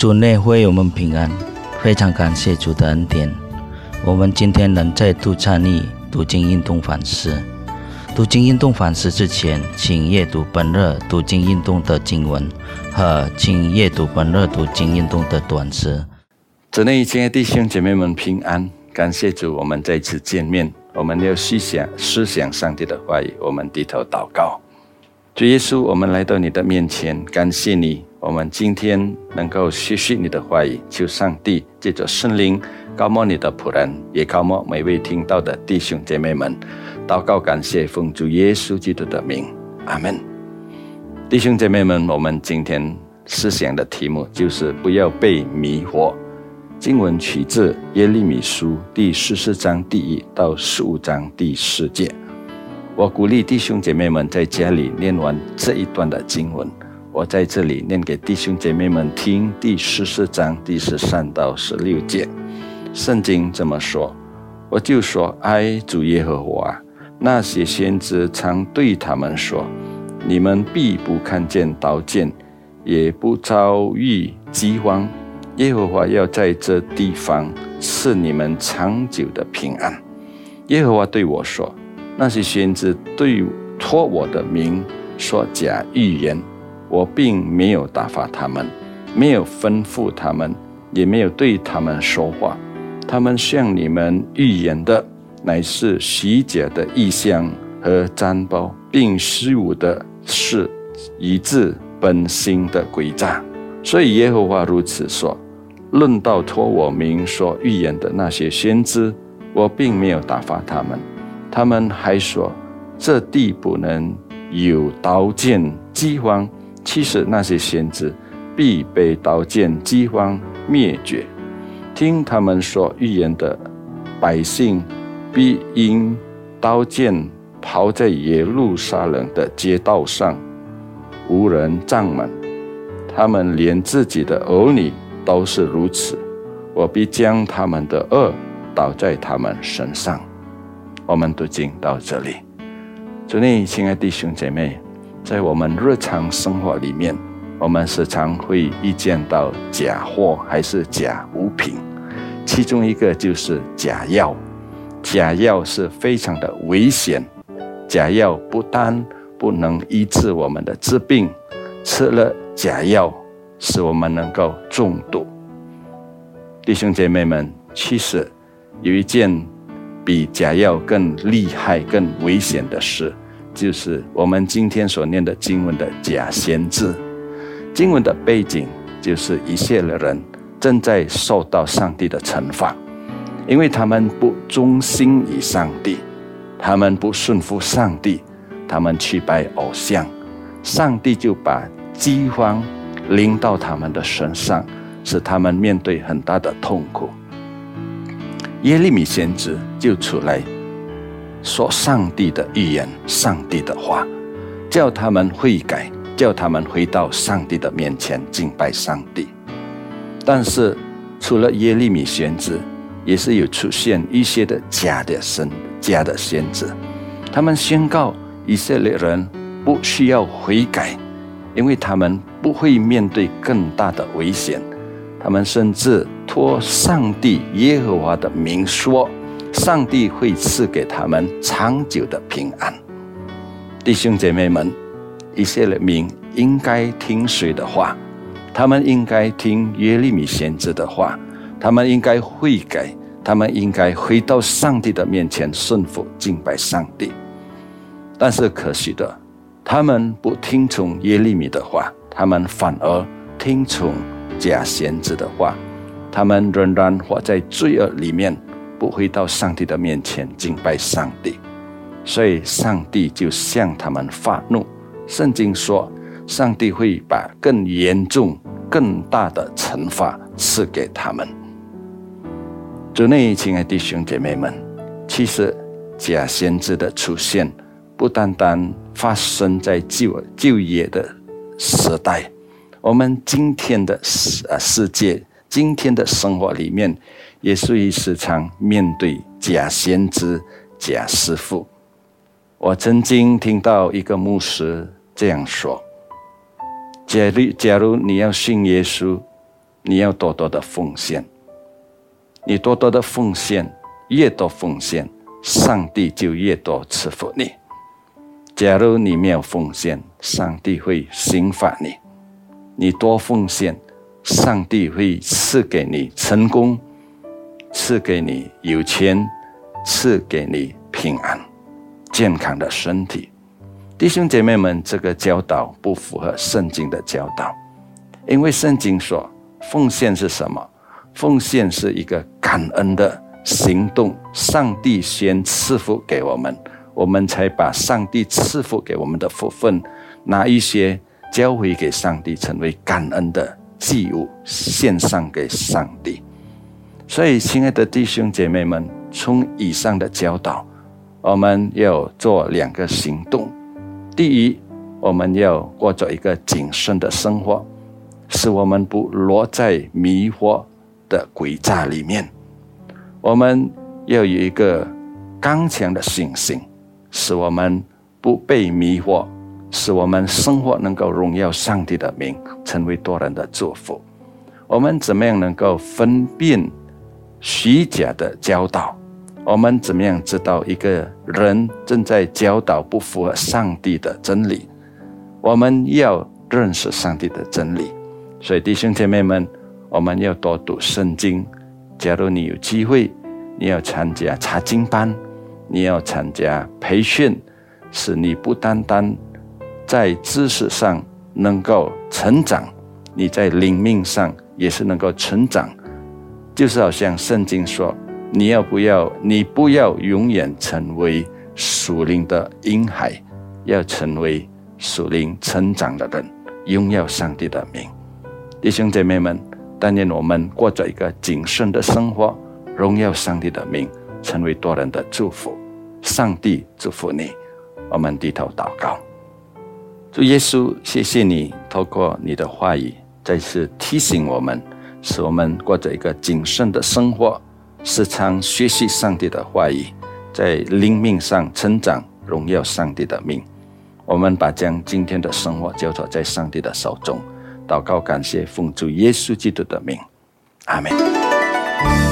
主内会我们平安，非常感谢主的恩典。我们今天能再度参与读经运动反思。读经运动反思之前，请阅读本日读经运动的经文和请阅读本日读经运动的短诗。主内亲爱的弟兄姐妹们平安，感谢主，我们再次见面。我们要思想思想上帝的话语，我们低头祷告。主耶稣，我们来到你的面前，感谢你。我们今天能够学习你的话语，求上帝借着圣灵高摩你的仆人，也高摩每位听到的弟兄姐妹们。祷告感谢奉主耶稣基督的名，阿门。弟兄姐妹们，我们今天思想的题目就是不要被迷惑。经文取自耶利米书第十四章第一到十五章第四节。我鼓励弟兄姐妹们在家里念完这一段的经文。我在这里念给弟兄姐妹们听，第十四章第十三到十六节，圣经这么说：“我就说，哀主耶和华，那些先知常对他们说：你们必不看见刀剑，也不遭遇饥荒。耶和华要在这地方赐你们长久的平安。”耶和华对我说：“那些先知对托我的名说假预言。”我并没有打发他们，没有吩咐他们，也没有对他们说话。他们向你们预言的，乃是虚假的意象和占卜，并虚无的事，以致本心的诡诈。所以耶和华如此说：论到托我名所预言的那些先知，我并没有打发他们。他们还说，这地不能有刀剑饥荒。其实那些先知必被刀剑饥荒灭绝。听他们说预言的百姓必因刀剑跑在耶路撒冷的街道上，无人站门。他们连自己的儿女都是如此。我必将他们的恶倒在他们身上。我们读经到这里。祝你，亲爱的弟兄姐妹。在我们日常生活里面，我们时常会遇见到假货还是假物品，其中一个就是假药。假药是非常的危险，假药不单不能医治我们的治病，吃了假药使我们能够中毒。弟兄姐妹们，其实有一件比假药更厉害、更危险的事。就是我们今天所念的经文的假先知，经文的背景就是一切的人正在受到上帝的惩罚，因为他们不忠心于上帝，他们不顺服上帝，他们去拜偶像，上帝就把饥荒临到他们的身上，使他们面对很大的痛苦。耶利米先知就出来。说上帝的预言，上帝的话，叫他们悔改，叫他们回到上帝的面前敬拜上帝。但是，除了耶利米先知，也是有出现一些的假的神、假的先知，他们宣告以色列人不需要悔改，因为他们不会面对更大的危险。他们甚至托上帝耶和华的名说。上帝会赐给他们长久的平安，弟兄姐妹们，一些人民应该听谁的话？他们应该听耶利米先知的话，他们应该悔改，他们应该回到上帝的面前顺服敬拜上帝。但是可惜的，他们不听从耶利米的话，他们反而听从假先知的话，他们仍然活在罪恶里面。不会到上帝的面前敬拜上帝，所以上帝就向他们发怒。圣经说，上帝会把更严重、更大的惩罚赐给他们。主内，亲爱的弟兄姐妹们，其实假先知的出现，不单单发生在旧旧业的时代，我们今天的世啊世界，今天的生活里面。也属于时常面对假先知、假师傅。我曾经听到一个牧师这样说：“假如假如你要信耶稣，你要多多的奉献。你多多的奉献，越多奉献，上帝就越多赐福你。假如你没有奉献，上帝会刑罚你；你多奉献，上帝会赐给你成功，赐给你有钱，赐给你平安、健康的身体。弟兄姐妹们，这个教导不符合圣经的教导，因为圣经说奉献是什么？奉献是一个感恩的行动，上帝先赐福给我们，我们才把上帝赐福给我们的福分拿一些交回给上帝，成为感恩的祭物献上给上帝。所以，亲爱的弟兄姐妹们，从以上的教导，我们要做两个行动：第一，我们要过着一个谨慎的生活，使我们不落在迷惑。的诡诈里面，我们要有一个刚强的信心，使我们不被迷惑，使我们生活能够荣耀上帝的名，成为多人的祝福。我们怎么样能够分辨虚假的教导？我们怎么样知道一个人正在教导不符合上帝的真理？我们要认识上帝的真理。所以弟兄姐妹们。我们要多读圣经。假如你有机会，你要参加查经班，你要参加培训，使你不单单在知识上能够成长，你在灵命上也是能够成长。就是好像圣经说：“你要不要？你不要永远成为属灵的婴孩，要成为属灵成长的人，拥有上帝的名。”弟兄姐妹们。但愿我们过着一个谨慎的生活，荣耀上帝的名，成为多人的祝福。上帝祝福你。我们低头祷告，主耶稣，谢谢你透过你的话语再次提醒我们，使我们过着一个谨慎的生活，时常学习上帝的话语，在灵命上成长，荣耀上帝的命。我们把将今天的生活交托在上帝的手中。祷告，感谢奉主耶稣基督的名，阿门。